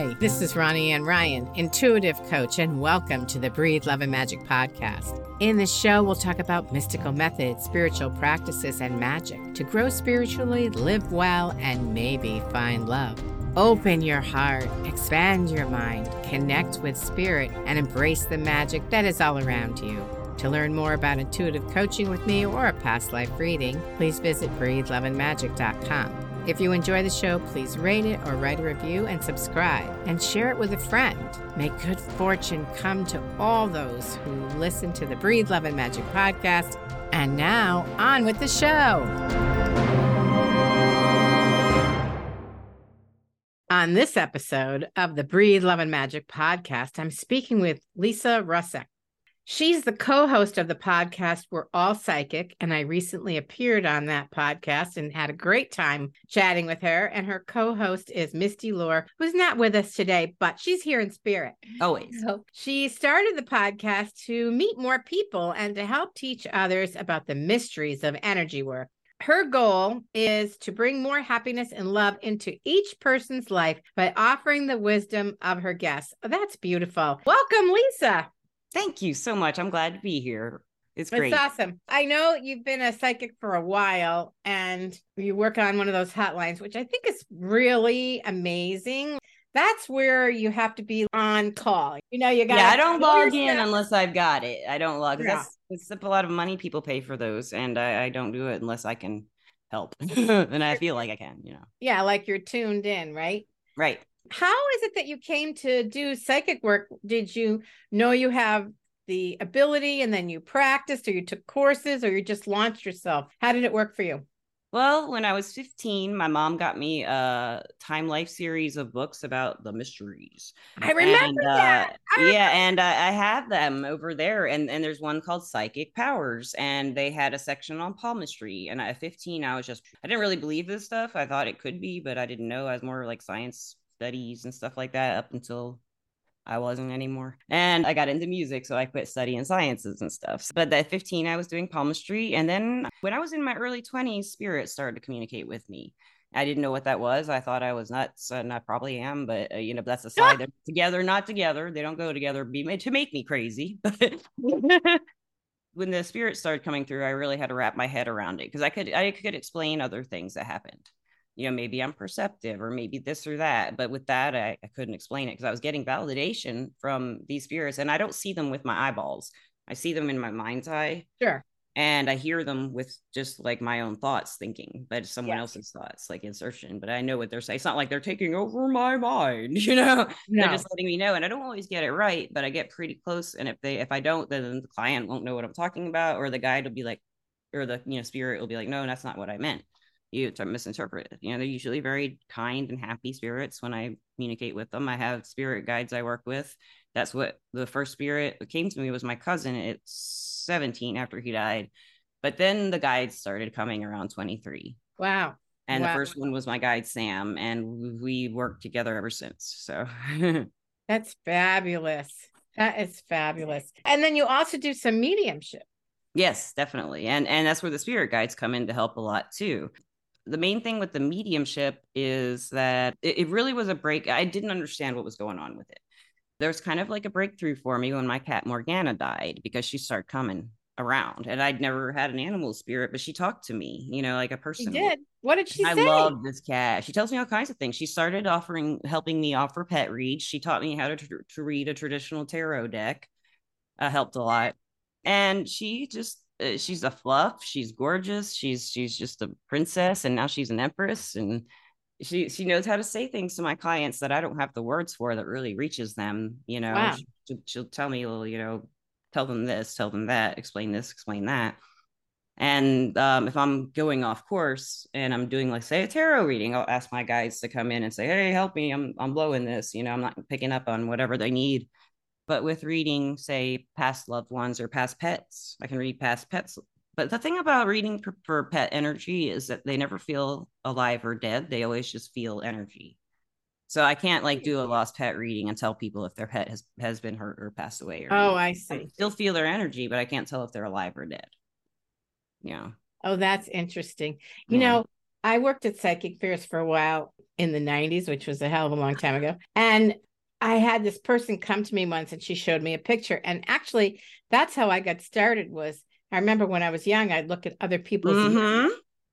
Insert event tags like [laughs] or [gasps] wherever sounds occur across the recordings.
Hi, this is Ronnie Ann Ryan, intuitive coach, and welcome to the Breathe Love and Magic podcast. In this show, we'll talk about mystical methods, spiritual practices, and magic to grow spiritually, live well, and maybe find love. Open your heart, expand your mind, connect with spirit, and embrace the magic that is all around you. To learn more about intuitive coaching with me or a past life reading, please visit breatheloveandmagic.com. If you enjoy the show, please rate it or write a review and subscribe and share it with a friend. May good fortune come to all those who listen to the Breathe Love and Magic podcast. And now, on with the show. On this episode of the Breathe Love and Magic podcast, I'm speaking with Lisa Rusek. She's the co host of the podcast We're All Psychic, and I recently appeared on that podcast and had a great time chatting with her. And her co host is Misty Lore, who's not with us today, but she's here in spirit. Always. So she started the podcast to meet more people and to help teach others about the mysteries of energy work. Her goal is to bring more happiness and love into each person's life by offering the wisdom of her guests. Oh, that's beautiful. Welcome, Lisa. Thank you so much. I'm glad to be here. It's great. It's awesome. I know you've been a psychic for a while and you work on one of those hotlines, which I think is really amazing. That's where you have to be on call. You know, you got. Yeah, I don't log in stuff. unless I've got it. I don't log. Yeah. That's it's a lot of money people pay for those, and I, I don't do it unless I can help, [laughs] and I feel like I can. You know. Yeah, like you're tuned in, right? Right how is it that you came to do psychic work? Did you know you have the ability and then you practiced or you took courses or you just launched yourself? How did it work for you? Well, when I was 15, my mom got me a Time Life series of books about the mysteries. I remember and, uh, that. I remember. Yeah, and I, I have them over there. And, and there's one called Psychic Powers, and they had a section on palmistry. And at 15, I was just, I didn't really believe this stuff. I thought it could be, but I didn't know. I was more like science studies and stuff like that up until I wasn't anymore. And I got into music, so I quit studying sciences and stuff. But at 15, I was doing palmistry. And then when I was in my early 20s, spirit started to communicate with me. I didn't know what that was. I thought I was nuts, and I probably am. But uh, you know, that's a side. [laughs] They're together, not together. They don't go together. Be made to make me crazy. [laughs] But [laughs] when the spirit started coming through, I really had to wrap my head around it because I could I could explain other things that happened you know, maybe I'm perceptive or maybe this or that. But with that, I, I couldn't explain it because I was getting validation from these spirits and I don't see them with my eyeballs. I see them in my mind's eye. Sure. And I hear them with just like my own thoughts thinking, but someone yes. else's thoughts, like insertion. But I know what they're saying. It's not like they're taking over my mind, [laughs] you know. No. They're just letting me know. And I don't always get it right, but I get pretty close. And if they if I don't, then the client won't know what I'm talking about, or the guide will be like, or the you know, spirit will be like, no, that's not what I meant you to misinterpret it. You know, they're usually very kind and happy spirits when I communicate with them. I have spirit guides I work with. That's what the first spirit that came to me was my cousin at 17 after he died. But then the guides started coming around 23. Wow. And wow. the first one was my guide Sam, and we worked together ever since. So [laughs] that's fabulous. That is fabulous. And then you also do some mediumship. Yes, definitely. And and that's where the spirit guides come in to help a lot too the main thing with the mediumship is that it, it really was a break. I didn't understand what was going on with it. There was kind of like a breakthrough for me when my cat Morgana died because she started coming around and I'd never had an animal spirit, but she talked to me, you know, like a person. She did. What did she I say? I love this cat. She tells me all kinds of things. She started offering, helping me offer pet reads. She taught me how to, to read a traditional tarot deck. Uh, helped a lot. And she just she's a fluff. She's gorgeous. She's she's just a princess, and now she's an empress, and she she knows how to say things to my clients that I don't have the words for that really reaches them. You know, wow. she, she'll tell me, well, you know, tell them this, tell them that, explain this, explain that. And um, if I'm going off course and I'm doing like say a tarot reading, I'll ask my guides to come in and say, "Hey, help me! I'm I'm blowing this. You know, I'm not picking up on whatever they need." But with reading, say, past loved ones or past pets, I can read past pets. But the thing about reading for, for pet energy is that they never feel alive or dead. They always just feel energy. So I can't like do a lost pet reading and tell people if their pet has has been hurt or passed away. Or oh, anything. I see. I still feel their energy, but I can't tell if they're alive or dead. Yeah. Oh, that's interesting. You yeah. know, I worked at Psychic Fairs for a while, in the 90s, which was a hell of a long time ago. And I had this person come to me once and she showed me a picture. And actually, that's how I got started was I remember when I was young, I'd look at other people's Mhm.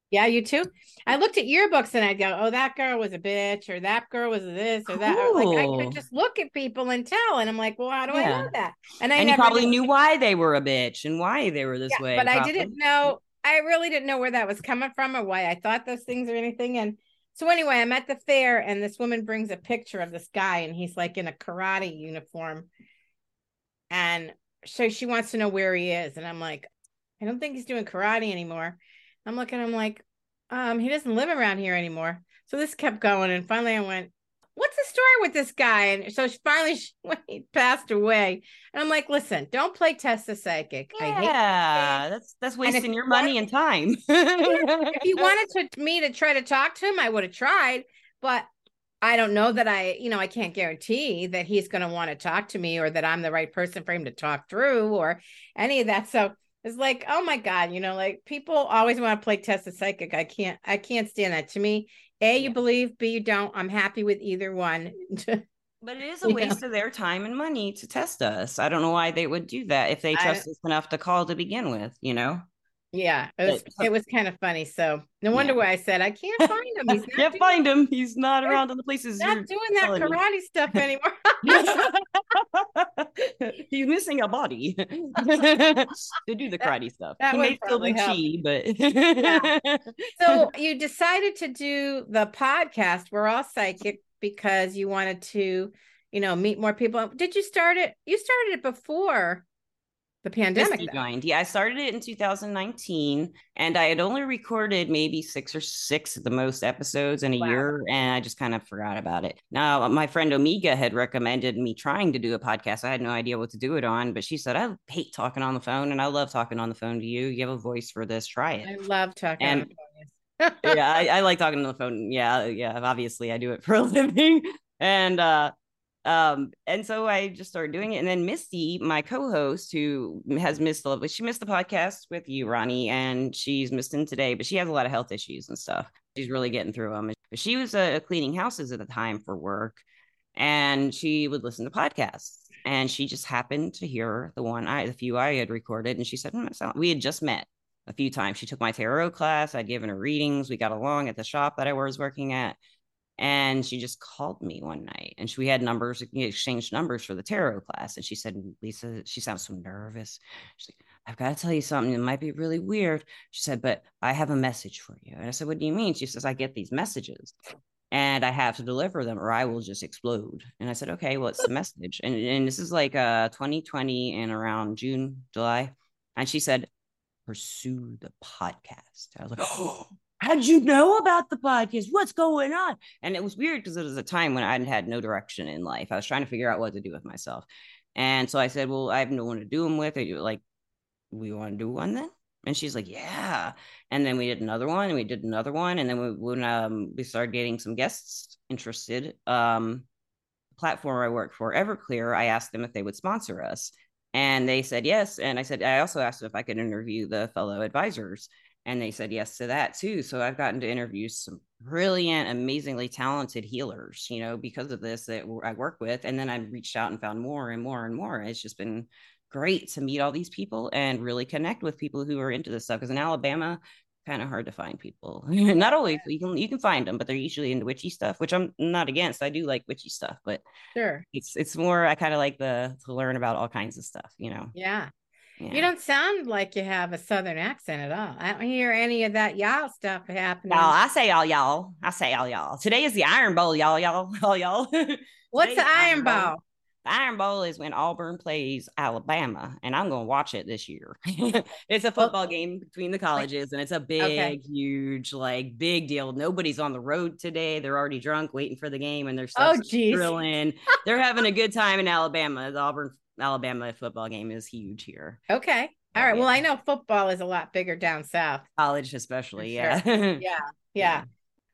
yeah, you too. I looked at yearbooks and I'd go, "Oh, that girl was a bitch," or "That girl was this," or that. or, Like I could just look at people and tell, and I'm like, "Well, how do I know that?" And I and you probably knew. why they were a bitch and why they were this Yeah, way. but I didn't know. I really didn't know where that was coming from or why I thought those things or anything. And so anyway, I'm at the fair, and this woman brings a picture of this guy, and he's like in a karate uniform, and so she wants to know where he is, and I'm like, I don't think he's doing karate anymore. I'm looking, I'm like, um, he doesn't live around here anymore. So this kept going, and finally I went, What's the story with this guy? And so she finally [laughs] she, when he passed away, and I'm like, Listen, don't play test the psychic. Yeah, that's that's wasting your you money and time. [laughs] if he [laughs] wanted to me to try to talk to him, I would have tried, but I don't know that I, you know, I can't guarantee that he's going to want to talk to me or that I'm the right person for him to talk through or any of that. So it's like, oh my God, you know, like people always want to play test the psychic. I can't, I can't stand that. To me, A, you believe, B, you don't. I'm happy with either one. [laughs] But it is a Yeah. waste of their time and money to test us. I don't know why they would do that if they I- trust us enough to call to begin with, you know? Yeah, it was, it was kind of funny. So no wonder Yeah. why I said I can't [laughs] find him. He's not, Can't find him. He's not around in the places not doing that telling me. karate stuff anymore. [laughs] He's missing a body [laughs] to do the karate stuff. that he may still help. chi, but so you decided to do the podcast we're all psychic because you wanted to you know meet more people did you start it you started it before the pandemic joined. Yeah, I started it in 2019, and I had only recorded maybe six or six at the most episodes in a Wow. year, and I just kind of forgot about it. Now, my friend Omega had recommended me trying to do a podcast. I had no idea what to do it on, but she said, I hate talking on the phone, and I love talking on the phone to you. You have a voice for this. Try it. i love talking And- on the phone. [laughs] yeah, I, I like talking on the phone. Yeah, yeah. Obviously, I do it for a [laughs] living, and uh, um, and so I just started doing it. And then Misty, my co-host, who has missed the, she missed the podcast with you, Ronnie, and she's missed in today, but she has a lot of health issues and stuff. She's really getting through them. But she was uh, cleaning houses at the time for work, and she would listen to podcasts. And she just happened to hear the one I, the few I had recorded, and she said, hmm, "We had just met." a few times. She took my tarot class. I'd given her readings. We got along at the shop that I was working at. And she just called me one night and she, we had numbers, we exchanged numbers for the tarot class. And she said, Lisa, she sounds so nervous. She's like, I've got to tell you something. It might be really weird. She said, but I have a message for you. And I said, What do you mean? She says, I get these messages and I have to deliver them or I will just explode. And I said, Okay, well, what's the message? And, and this is like uh 2020 and around June, July. And she said, pursue the podcast. I was like, [gasps] [gasps] oh, how'd you know about the podcast? What's going on? And it was weird because it was a time when I had no direction in life. I was trying to figure out what to do with myself. And so I said, well, I have no one to do them with. Are you like, we want to do one then? And she's like, yeah. And then we did another one and we did another one. And then we, when um, we started getting some guests interested, um, platform I work for, Everclear, I asked them if they would sponsor us. And they said yes. And I said, I also asked if I could interview the fellow advisors. And they said yes to that too. So I've gotten to interview some brilliant, amazingly talented healers, you know, because of this that I work with. And then I reached out and found more and more and more. It's just been great to meet all these people and really connect with people who are into this stuff. Because in Alabama, kind of hard to find people. [laughs] not always you can you can find them, but they're usually into witchy stuff, which I'm not against. I do like witchy stuff, but Sure. it's it's more I kind of like the to learn about all kinds of stuff, you know. Yeah. Yeah. You don't sound like you have a southern accent at all. I don't hear any of that y'all stuff happening. Y'all, I say all y'all. I say all y'all. Today is the Iron Bowl, y'all, y'all, [laughs] all y'all. What's the Iron Bowl? The Iron Bowl is when Auburn plays Alabama, and I'm going to watch it this year. [laughs] it's a football game between the colleges, and it's a big, Okay. huge, like big deal. Nobody's on the road today. They're already drunk, waiting for the game, and they're Oh, drilling. They're having a good time in Alabama. The Auburn Alabama football game is huge here. Okay. All right. Well. I know football is a lot bigger down south. College, especially. For [laughs] Yeah. Yeah. Yeah.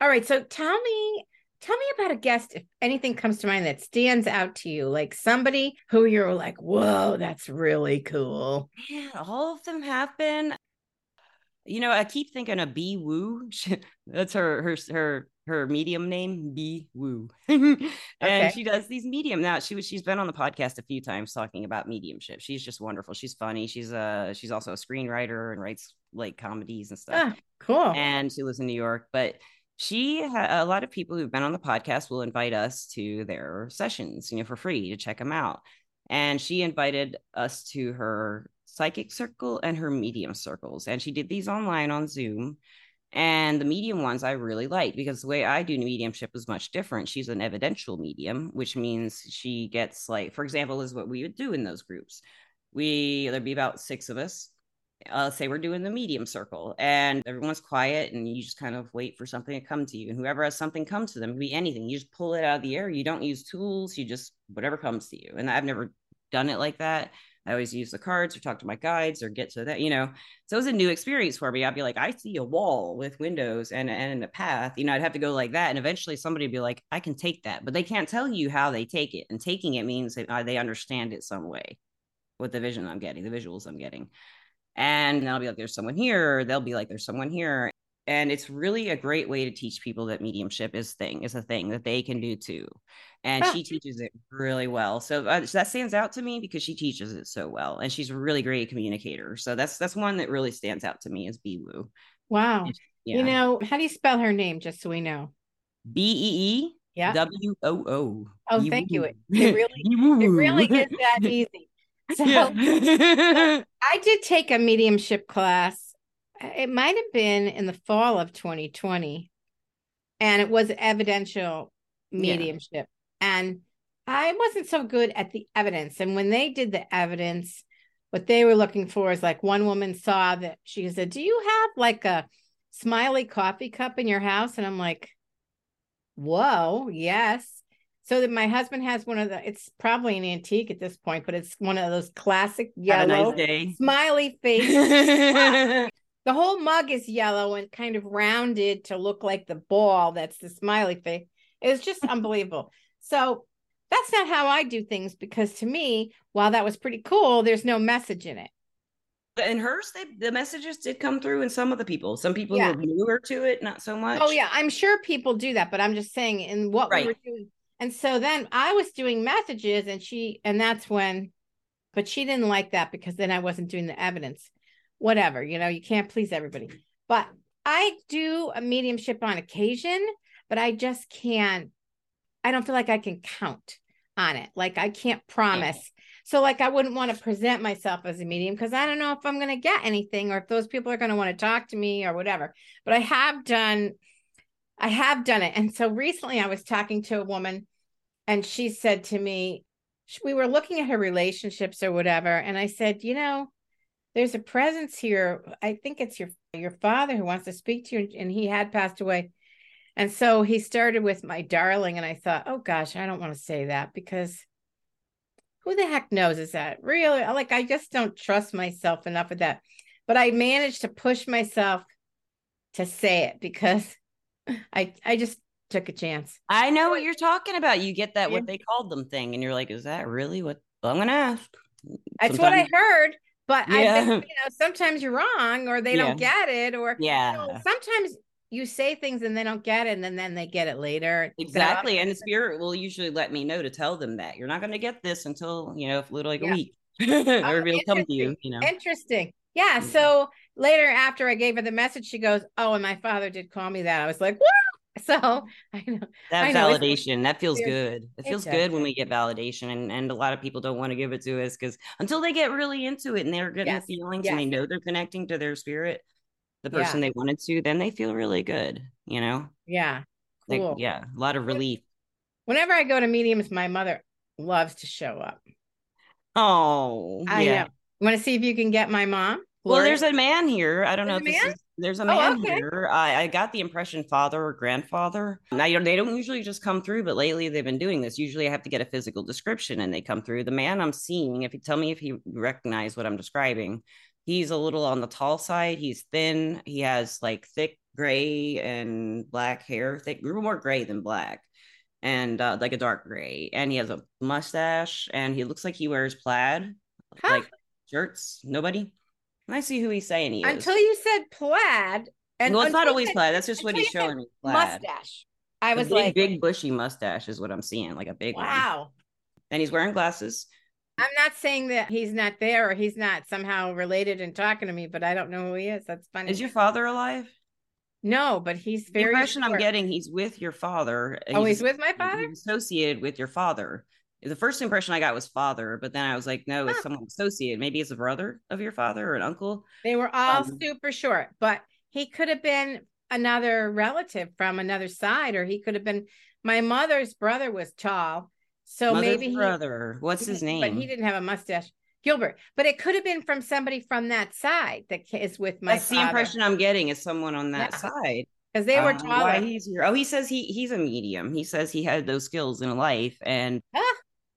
All right. So tell me, tell me about a guest, if anything comes to mind that stands out to you, like somebody who you're like, whoa, that's really cool. Man, all of them have been. You know, I keep thinking of Bee Woo. [laughs] That's her her her her medium name Bee Woo. [laughs] and okay. she does these medium now. She was she's been on the podcast a few times talking about mediumship. She's just wonderful. She's funny. She's uh she's also a screenwriter and writes like comedies and stuff. Ah, cool. And she lives in New York, but she a lot of people who've been on the podcast will invite us to their sessions, you know, for free to check them out. And she invited us to her psychic circle and her medium circles. And she did these online on Zoom. And the medium ones I really like because the way I do mediumship is much different. She's an evidential medium, which means she gets like, for example, is what we would do in those groups. We there'd be about six of us. Uh, say we're doing the medium circle and everyone's quiet and you just kind of wait for something to come to you. And whoever has something come to them, be anything. You just pull it out of the air. You don't use tools. You just whatever comes to you. And I've never done it like that. I always use the cards or talk to my guides or get to that, you know. So it was a new experience for me. I'd be like, I see a wall with windows and and a path. You know, I'd have to go like that, and eventually somebody would be like, I can take that, but they can't tell you how they take it. And taking it means that uh, they understand it some way with the vision I'm getting, the visuals I'm getting. And I'll be like, there's someone here. They'll be like, there's someone here and it's really a great way to teach people that mediumship is thing is a thing that they can do too and she teaches it really well. So, uh, so, that stands out to me because she teaches it so well and she's a really great communicator. So that's that's one that really stands out to me is Bee Woo. wow. Yeah. you know how do you spell her name just so we know? B-e-e yeah. W-o-o oh thank you. It, it really it really is that [laughs] easy. So i did take a mediumship class Uh, it might have been in the fall of 2020 and it was evidential mediumship. Yeah. and i wasn't so good at the evidence and when they did the evidence what they were looking for is like one woman saw that she said do you have like a smiley coffee cup in your house? And i'm like whoa yes. So that my husband has one of the it's probably an antique at this point but it's one of those classic yellow nice smiley face [laughs] the whole mug is yellow and kind of rounded to look like the ball that's the smiley face. It's just [laughs] unbelievable. So that's not how I do things because to me, while that was pretty cool, there's no message in it. In hers, they, the messages did come through in some of the people. Some people yeah. were newer to it, not so much. Oh yeah, I'm sure people do that, but I'm just saying in what right. we were doing. And so then I was doing messages, and she, and that's when, but she didn't like that because then I wasn't doing the evidence whatever, you know, you can't please everybody. But I do a mediumship on occasion, but I just can't, I don't feel like I can count on it. Like I can't promise. So, like, I wouldn't want to present myself as a medium because I don't know if I'm going to get anything or if those people are going to want to talk to me or whatever. But I have done, I have done it. And so recently I was talking to a woman and she said to me, we were looking at her relationships or whatever. And I said, you know, there's a presence here. I think it's your your father who wants to speak to you, and he had passed away. And so he started with my darling, and I thought, oh gosh, I don't want to say that because who the heck knows is that really like I just don't trust myself enough with that. But I managed to push myself to say it because [laughs] I I just took a chance. I know what you're talking about. You get that yeah. what they called them thing, and you're like, is that really what I'm gonna ask? That's Sometimes- what I heard. But yeah. I think, you know, sometimes you're wrong or they yeah. don't get it, or yeah, you know, sometimes you say things and they don't get it, and then, then they get it later. Exactly. And the spirit will usually let me know to tell them that you're not going to get this until, you know, little like yeah. a week. [laughs] or oh, it'll come to you, you know. Interesting. Yeah. So later after I gave her the message, she goes, Oh, and my father did call me that. I was like, What? [laughs] So I know that I know, validation that feels good. It feels good when we get validation, and and a lot of people don't want to give it to us because until they get really into it and they're getting yes. the feelings yes. and they know they're connecting to their spirit, the person yeah. they wanted to, then they feel really good. You know? Yeah. Cool. Like, yeah, a lot of relief. Whenever I go to mediums, my mother loves to show up. Oh, I uh, yeah. know. Want to see if you can get my mom? Well, there's a man here. I don't there's know if this is there's a oh, man oh, okay. here. I, I got the impression father or grandfather. Now you know, they don't usually just come through, but lately they've been doing this. Usually I have to get a physical description and they come through. The man I'm seeing, if you tell me if he recognize what I'm describing, he's a little on the tall side. He's thin. He has like thick gray and black hair, thick, more gray than black, and uh, like a dark gray. And he has a mustache and he looks like he wears plaid, huh? like shirts. Nobody. I see who he's saying he is. Until you said plaid. And well, it's not always plaid. That's just what he's showing me. Plaid. Mustache. I was big, like, big bushy mustache is what I'm seeing, like a big one. wow. And he's wearing glasses. I'm not saying that he's not there or he's not somehow related and talking to me, but I don't know who he is. That's funny. Is your father alive? no, but he's The very impression I'm getting, he's with your father. Oh, he's with my father? he's associated with your father. The first impression I got was father, but then I was like, no, it's Huh. someone associated. Maybe it's a brother of your father or an uncle. They were all Um, super short, but he could have been another relative from another side, or he could have been my mother's brother was tall. So maybe he, brother. What's his name? But he didn't have a mustache. Gilbert. But it could have been from somebody from that side that is with my That's the impression I'm getting is someone on that Yeah. side. because they were Um, taller. Why he's here? Oh, he says he he's a medium. He says he had those skills in life, and Ah.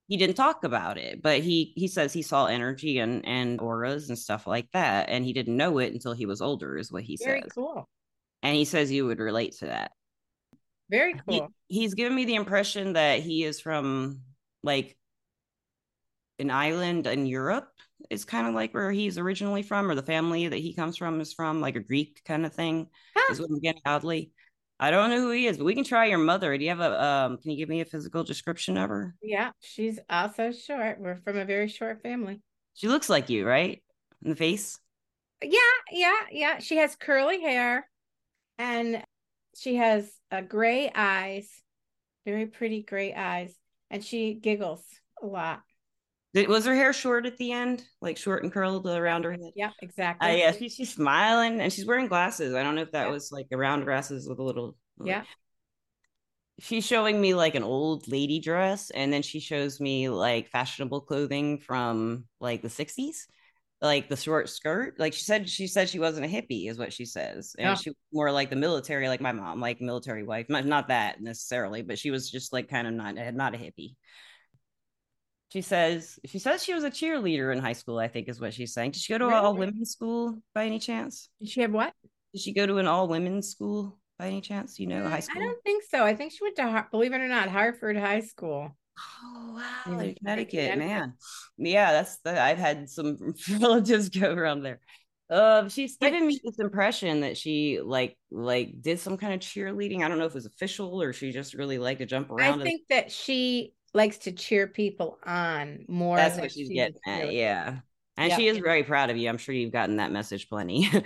He didn't talk about it. But he he says he saw energy and and auras and stuff like that, and he didn't know it until he was older, is what he Very says. cool. And he says you would relate to that. Very He- cool. he's given me the impression that he is from like an island in Europe. Is kind of like where he's originally from, or the family that he comes from is from, like a Greek kind of thing. Huh. Is what I'm getting oddly. I don't know who he is, but we can try your mother. Do you have a um? Can you give me a physical description of her? Yeah, she's also short. We're from a very short family. She looks like you, right? In the face. Yeah, yeah, yeah. She has curly hair and she has uh, gray eyes, very pretty gray eyes, and she giggles a lot. Did, was her hair short at the end, like short and curled around her head? Yeah, exactly. Uh, yeah, she, she's smiling and she's wearing glasses. I don't know if that Yeah. was like around glasses with a little. Yeah. She's showing me like an old lady dress, and then she shows me like fashionable clothing from like the 60s, like the short skirt. Like she said, she said she wasn't a hippie, is what she says. And Oh. she more like the military, like my mom, like military wife. Not, not that necessarily, but she was just like kind of not, not a hippie. She says she says she was a cheerleader in high school, I think is what she's saying. Did she go to an all women's school by any chance? Did she have what? Did she go to an all women's school by any chance? You know, high school. I don't think so. I think she went to, believe it or not, Hartford High School. Oh wow, in Connecticut, Connecticut. man. Yeah, that's the, I've had some [laughs] relatives go around there. Uh, she's given me this impression that she like like did some kind of cheerleading. I don't know if it was official or she just really liked to jump around. I and- think that she likes to cheer people on more. that's what she's she's getting at. Yeah. And Yeah. she is very proud of you. I'm sure you've gotten that message plenty. [laughs]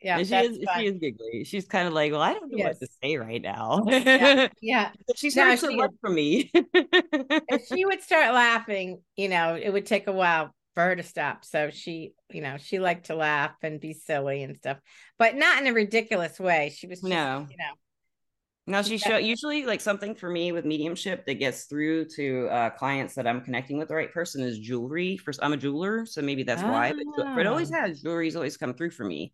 Yeah, And she is fun. she is giggly. She's kind of like, well, I don't know what to say right now. Yeah, [laughs] yeah. She's so she from me. [laughs] if she would start laughing, you know, it would take a while for her to stop. So she, you know, she liked to laugh and be silly and stuff, but not in a ridiculous way. She was just, No. you know, Now she Yeah. show usually like something for me with mediumship that gets through to uh, clients that I'm connecting with the right person is jewelry. First, I'm a jeweler, so maybe that's why. But, but it always Ah. has jewelry's always come through for me.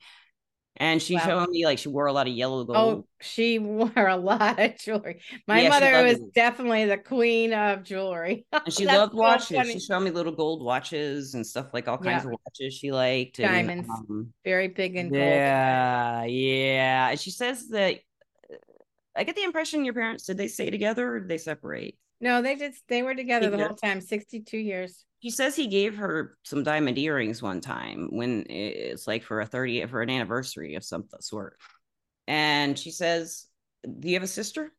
And she Wow. showing me like she wore a lot of yellow gold. oh, she [laughs] wore a lot of jewelry. My Yeah, mother was it. defined the queen of jewelry. and [laughs] she loved watches. funny. She showed me little gold watches and stuff like all kinds Yeah. of watches she liked. and, Diamonds. um, Very big and gold. yeah, yeah. And she says that I get the impression your parents did they stay together or did they separate? No, they just they were together the whole time, 62 years. She says he gave her some diamond earrings one time when it's like for a 30 for an anniversary of some sort. And she says, Do you have a sister?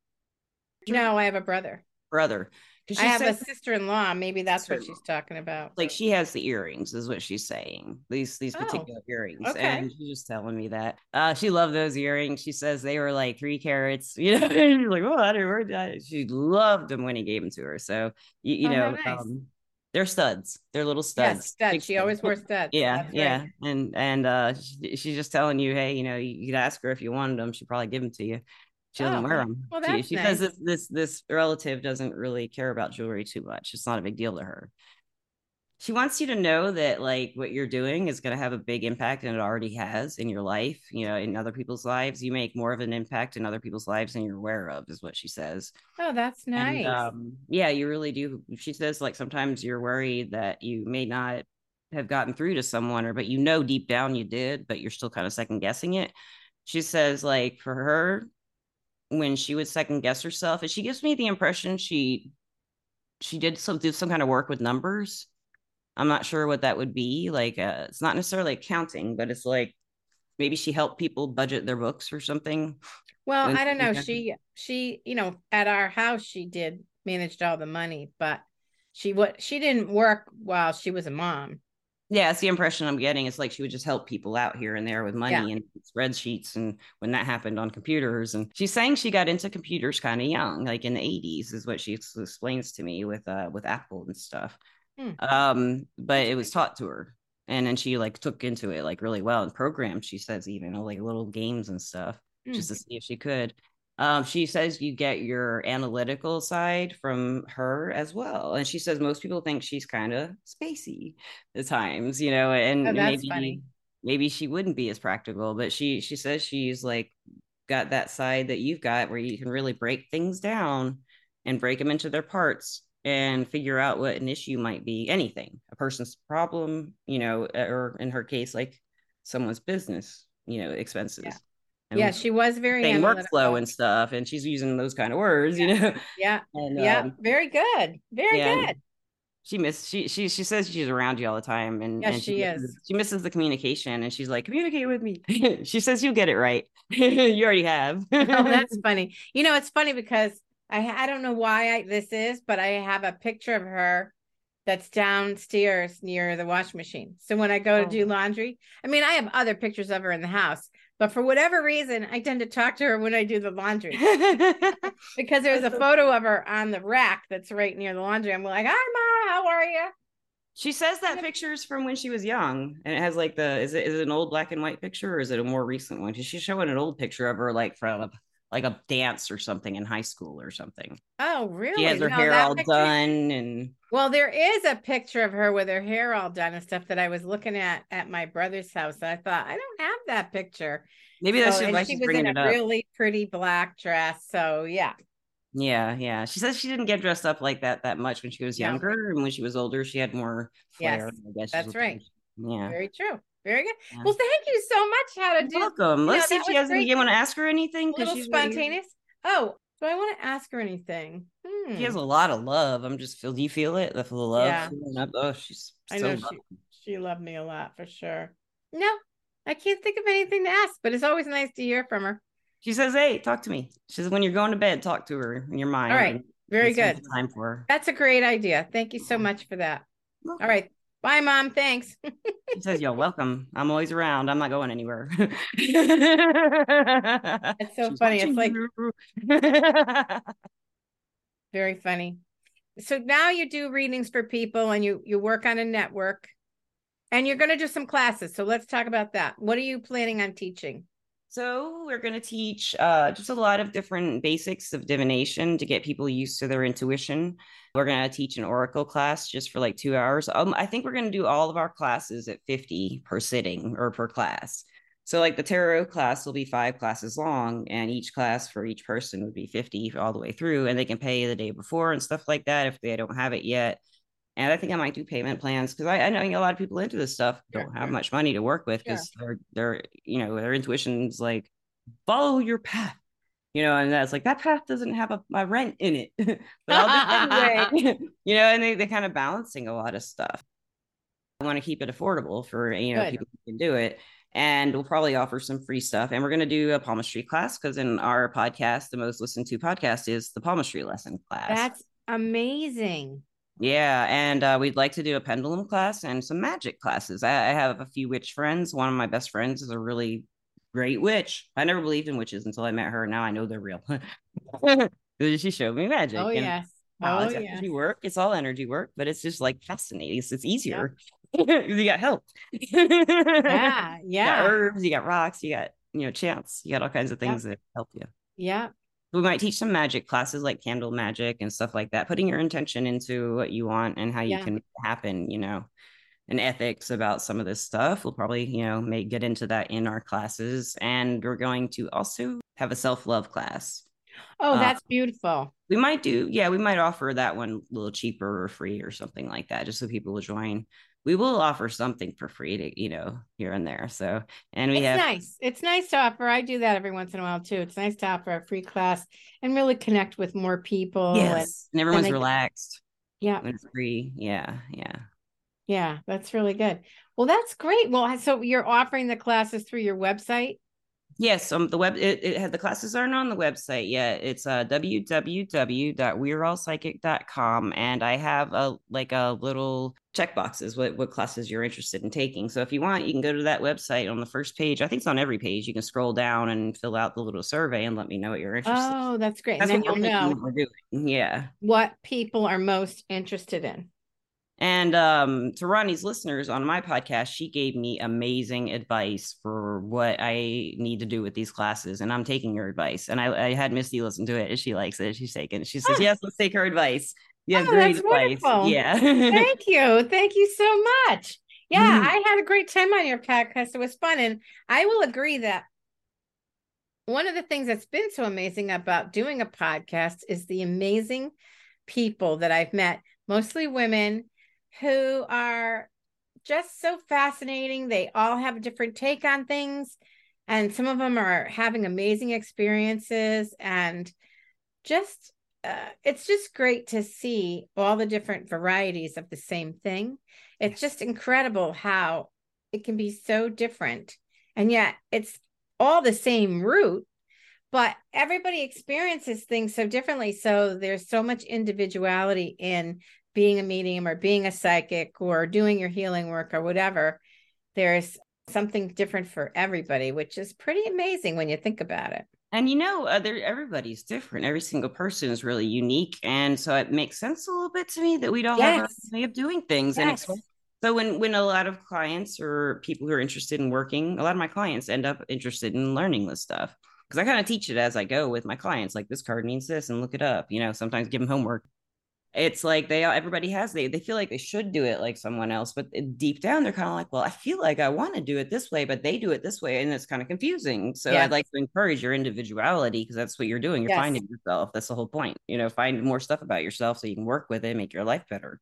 No, I have a brother. Brother. I have says a sister-in-law. Maybe that's what she's talking about. like she has the earrings, is what she's saying. These these Oh, particular earrings. okay. And she's just telling me that. Uh she loved those earrings. She says they were like three carats, [laughs] you know. and she's like, oh, I don't where did I she loved them when he gave them to her. So you, you Oh, know, nice. um they're studs. They're little studs. Yes, studs. She always wore studs. Yeah, That's right. yeah, and and uh, she, she's just telling you, hey, you know, you could ask her if you wanted them. She'd probably give them to you. She doesn't Oh, wear them. well, she she says nice. this this this relative doesn't really care about jewelry too much. It's not a big deal to her. She wants you to know that like what you're doing is going to have a big impact, and it already has in your life. You know, in other people's lives, you make more of an impact in other people's lives than you're aware of, is what she says. Oh, that's nice. And, um, yeah, you really do. She says like sometimes you're worried that you may not have gotten through to someone, or but you know deep down you did, but you're still kind of second guessing it. She says like for her, when she would second guess herself, and she gives me the impression she she did some did some kind of work with numbers. I'm not sure what that would be. Like uh, it's not necessarily accounting, but it's like maybe she helped people budget their books or something. Well, I don't know. She she, you know, at our house she did managed all the money, but she what she didn't work while she was a mom. Yeah, it's the impression I'm getting. It's like she would just help people out here and there with money Yeah. and spreadsheets. And when that happened on computers, and she's saying she got into computers kind of young, like in the 80s, is what she ex- explains to me with uh with Apple and stuff. Hmm. Um, but it was taught to her, and then she like took into it like really well and programmed. She says even like little games and stuff Hmm. just to see if she could. Um, she says you get your analytical side from her as well, and she says most people think she's kind of spacey at times, you know, and Oh, maybe funny. maybe she wouldn't be as practical, but she she says she's like got that side that you've got where you can really break things down and break them into their parts and figure out what an issue might be anything a person's problem you know or in her case like someone's business you know expenses Yeah. And yeah, she was very workflow and stuff and she's using those kind of words you know yeah, [laughs] and yeah, um, very good, very yeah, good. she miss she she she says she's around you all the time and, Yes, and she misses, is. she misses the communication and she's like communicate with me [laughs] she says you'll get it right [laughs] you already have oh, that's funny. You know, it's funny because I I don't know why I, this is, but I have a picture of her that's downstairs near the wash machine. So when I go to do Oh. laundry, I mean, I have other pictures of her in the house, but for whatever reason, I tend to talk to her when I do the laundry [laughs] because there's a photo of her on the rack that's right near the laundry. I'm like, "Hi, ma, how are you?" she says that picture is from when she was young and it has like the is it is it an old black and white picture or is it a more recent one because she's showing an old picture of her like from a, like a dance or something in high school or something Oh, really? she has her No, hair all picture- done and Well, there is a picture of her with her hair all done and stuff that I was looking at at my brother's house. I thought I don't have that picture. maybe that's So- why she was bringing in it a up really pretty black dress. So yeah, Yeah, yeah. She says she didn't get dressed up like that that much when she was younger, and when she was older, she had more flair. Yes, I guess that's right. Yeah. very true. Very good. Yeah. Well, thank you so much. How to do welcome. Let's see if she has any. great. You want to ask her anything? a little she's spontaneous. Oh, do I want to ask her anything? Hmm. She has a lot of love. I'm just feel. Do you feel it? The the love. Yeah. Oh, she's. I know she she loved me a lot for sure. No, I can't think of anything to ask, but it's always nice to hear from her. She says, "Hey, talk to me." She says, "When you're going to bed, talk to her in your mind." All right. Very good. Time for her. That's a great idea. Thank you so much for that. All right. Bye, mom. Thanks. She says, "You're welcome. I'm always around. I'm not going anywhere." [laughs] That's so funny. It's like- [laughs] Very funny. So now you do readings for people and you you work on a network and you're going to do some classes. So let's talk about that. What are you planning on teaching? So we're going to teach uh, just a lot of different basics of divination to get people used to their intuition. We're going to teach an oracle class just for like two hours. Um, I think we're going to do all of our classes at 50 per sitting or per class. So like the tarot class will be five classes long and each class for each person would be 50 all the way through and they can pay the day before and stuff like that if they don't have it yet. And I think I might do payment plans because I, I know a lot of people into this stuff don't have sure. much money to work with because they're they're you know their intuition's like follow your path, you know, and that's like that path doesn't have a my rent in it, [laughs] but I'll do it anyway, [laughs] [laughs] you know, and they they kind of balancing a lot of stuff. I want to keep it affordable for you know Good. people who can do it. And we'll probably offer some free stuff. And we're going to do a palmistry class because in our podcast, the most listened to podcast is the palmistry lesson class. That's amazing. Yeah, and uh, we'd like to do a pendulum class and some magic classes. I, I have a few witch friends. One of my best friends is a really great witch. I never believed in witches until I met her. Now I know they're real. [laughs] she showed me magic. Oh wow, Oh it's yes. energy work. It's all energy work, but it's just like fascinating. It's, it's easier. [laughs] you got help. [laughs] Yeah. You got Yeah. herbs. You got rocks. You got you know chants. You got all kinds of Yep. things that help you Yeah. We might teach some magic classes like candle magic and stuff like that putting your intention into what you want and how you Yeah. can make it happen you know and ethics about some of this stuff we'll probably you know may get into that in our classes and we're going to also have a self-love class Oh, Uh, that's beautiful. we might do yeah we might offer that one a little cheaper or free or something like that just so people will join we will offer something for free to you know here and there so and we It's have nice. It's nice to offer. I do that every once in a while too. It's nice to offer a free class and really connect with more people. yes and everyone's they- relaxed yeah. it's free yeah yeah Yeah, that's really good. Well, that's great. Well, so you're offering the classes through your website? Yes, um, the web it, it had the classes aren't on the website yet. It's uh www.we'reallpsychic.com and I have a like a little checkboxes what what classes you're interested in taking. So if you want, you can go to that website on the first page. I think it's on every page. You can scroll down and fill out the little survey and let me know what you're interested. Oh, that's great. That's and then what you'll know we're doing. Yeah. what people are most interested in. And um, to Ronnie's listeners on my podcast, she gave me amazing advice for what I need to do with these classes, and I'm taking her advice. And I, I had Misty listen to it, she likes it. She's taking it. She says, Oh. "Yes, let's take her advice." Yeah, Oh, great advice. wonderful. Yeah. Thank you. Thank you so much. Yeah, Mhm. I had a great time on your podcast. It was fun. And I will agree that one of the things that's been so amazing about doing a podcast is the amazing people that I've met, mostly women who are just so fascinating. They all have a different take on things. And some of them are having amazing experiences and just uh, it's just great to see all the different varieties of the same thing. It's just incredible how it can be so different. And yet it's all the same root, but everybody experiences things so differently. So there's so much individuality in being a medium or being a psychic or doing your healing work or whatever. There's something different for everybody, which is pretty amazing when you think about it. And you know, there everybody's different. Every single person is really unique, and so it makes sense a little bit to me that we don't have a Yes. way of doing things. And Yes. it's, so when when a lot of clients or people who are interested in working, a lot of my clients end up interested in learning this stuff because I kind of teach it as I go with my clients. Like this card means this, and look it up. You know, sometimes give them homework. It's like they everybody has they they feel like they should do it like someone else, but deep down they're kind of like, well, I feel like I want to do it this way, but they do it this way, and it's kind of confusing. So Yes. I'd like to encourage your individuality because that's what you're doing. You're Yes. finding yourself. That's the whole point. You know, find more stuff about yourself so you can work with it, make your life better.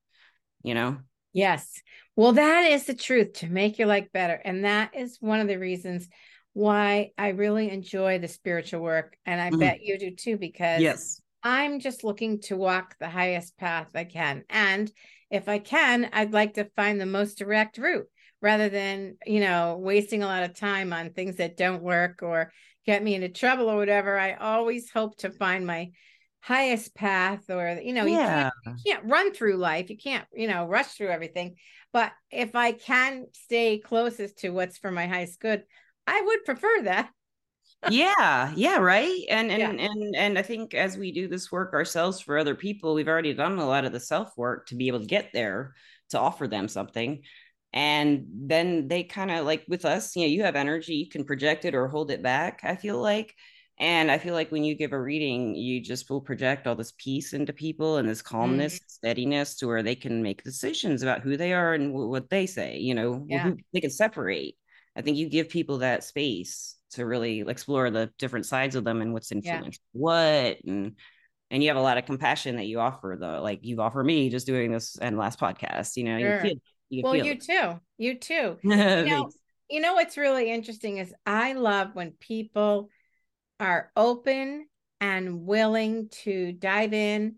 You know. Yes. Well, that is the truth to make your life better. And that is one of the reasons why I really enjoy the spiritual work. And I Mhm. bet you do too, because Yes. I'm just looking to walk the highest path I can. And if I can, I'd like to find the most direct route rather than, you know, wasting a lot of time on things that don't work or get me into trouble or whatever. I always hope to find my highest path or, you know, you can't, you can't run through life. You can't, you know, rush through everything. But if I can stay closest to what's for my highest good, I would prefer that. Yeah yeah right? And and Yeah. and and i think as we do this work ourselves for other people we've already done a lot of the self work to be able to get there to offer them something. And then they kind of like with us you know you have energy you can project it or hold it back i feel like. And i feel like when you give a reading you just will project all this peace into people and this calmness mm-hmm. steadiness to where they can make decisions about who they are and wh- what they say you know Yeah. who they can separate. I think you give people that space to really explore the different sides of them and what's Yeah. what and and you have a lot of compassion that you offer though like you offer me just doing this and last podcast you know Sure. you feel you Well, feel you it. too. You too. [laughs] Thanks. know, you know what's really interesting is I love when people are open and willing to dive in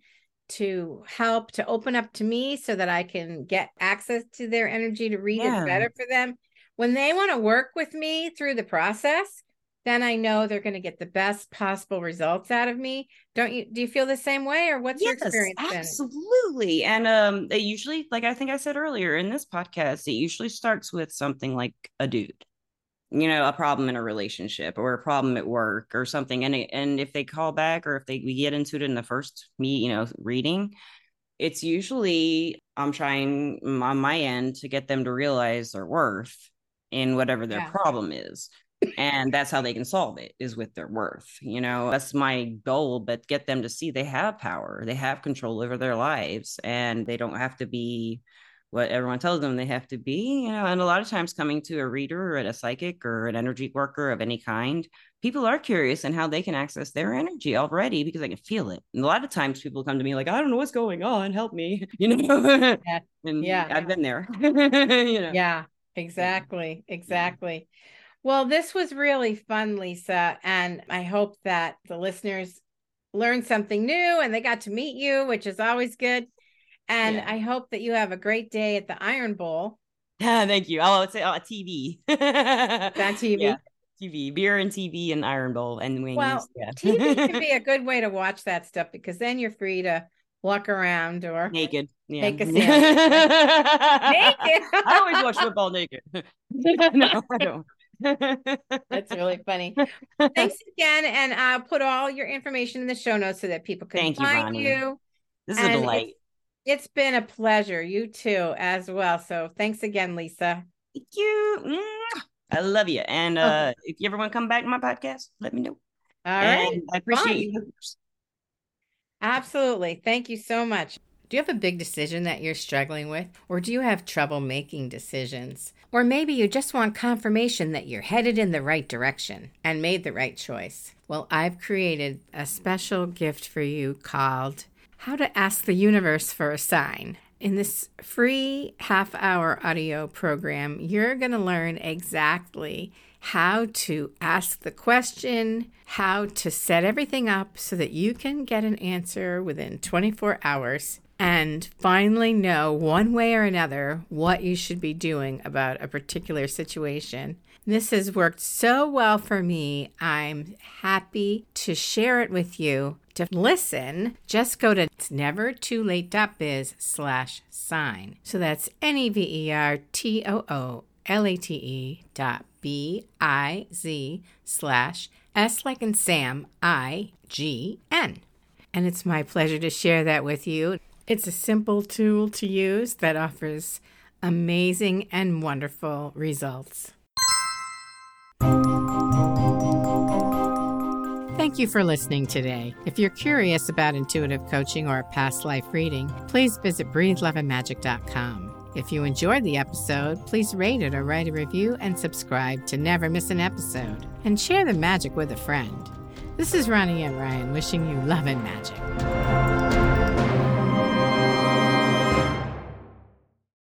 to help to open up to me so that I can get access to their energy to read Yeah. it better for them. When they want to work with me through the process, then I know they're going to get the best possible results out of me. Don't you do you feel the same way or what's your yes, experience been? absolutely. And um, it usually, like I think I said earlier in this podcast, it usually starts with something like a dude, you know, a problem in a relationship or a problem at work or something. And it, and if they call back or if they we get into it in the first me, you know, reading, it's usually I'm trying on my end to get them to realize their worth in whatever their Yeah. problem is and that's how they can solve it is with their worth you know that's my goal but get them to see they have power they have control over their lives and they don't have to be what everyone tells them they have to be you know and a lot of times coming to a reader or a psychic or an energy worker of any kind people are curious in how they can access their energy already because they can feel it and a lot of times people come to me like i don't know what's going on help me [laughs] you know Yeah. and Yeah. i've been there [laughs] you know Yeah, exactly. Exactly. Well, this was really fun, Lisa. And I hope that the listeners learned something new and they got to meet you, which is always good. And Yeah. I hope that you have a great day at the Iron Bowl. [laughs] Thank you. Oh, it's uh, TV. On TV. Yeah, TV, beer and TV and Iron Bowl and wings. Well, yeah. TV can [laughs] be a good way to watch that stuff because then you're free to walk around or naked. Yeah. A [laughs] sandwich. I always watch football naked. no, I don't. That's really funny. [laughs] Thanks again, and I'll put all your information in the show notes so that people can Thank find Ronnie. you. This is And a it's- delight. It's been a pleasure. You too, as well. So thanks again, Lisa. Thank you. I love you. And uh, if you ever want to come back to my podcast, let me know. All right. and I appreciate fine. you. Absolutely. Thank you so much. Do you have a big decision that you're struggling with? Or do you have trouble making decisions? Or maybe you just want confirmation that you're headed in the right direction and made the right choice. Well, I've created a special gift for you called How to Ask the Universe for a Sign. In this free half hour audio program, you're going to learn exactly how to ask the question, how to set everything up so that you can get an answer within 24 hours, and finally know one way or another what you should be doing about a particular situation. This has worked so well for me. I'm happy to share it with you. To listen, just go to it's never too late.biz slash sign. So that's N E V E R T O O L A T E dot B I Z slash S like in Sam I G N. And it's my pleasure to share that with you. It's a simple tool to use that offers amazing and wonderful results. Thank you for listening today. If you're curious about intuitive coaching or a past life reading, please visit breatheloveandmagic.com. If you enjoyed the episode, please rate it or write a review and subscribe to never miss an episode. And share the magic with a friend. This is Ronnie and Ryan wishing you love and magic.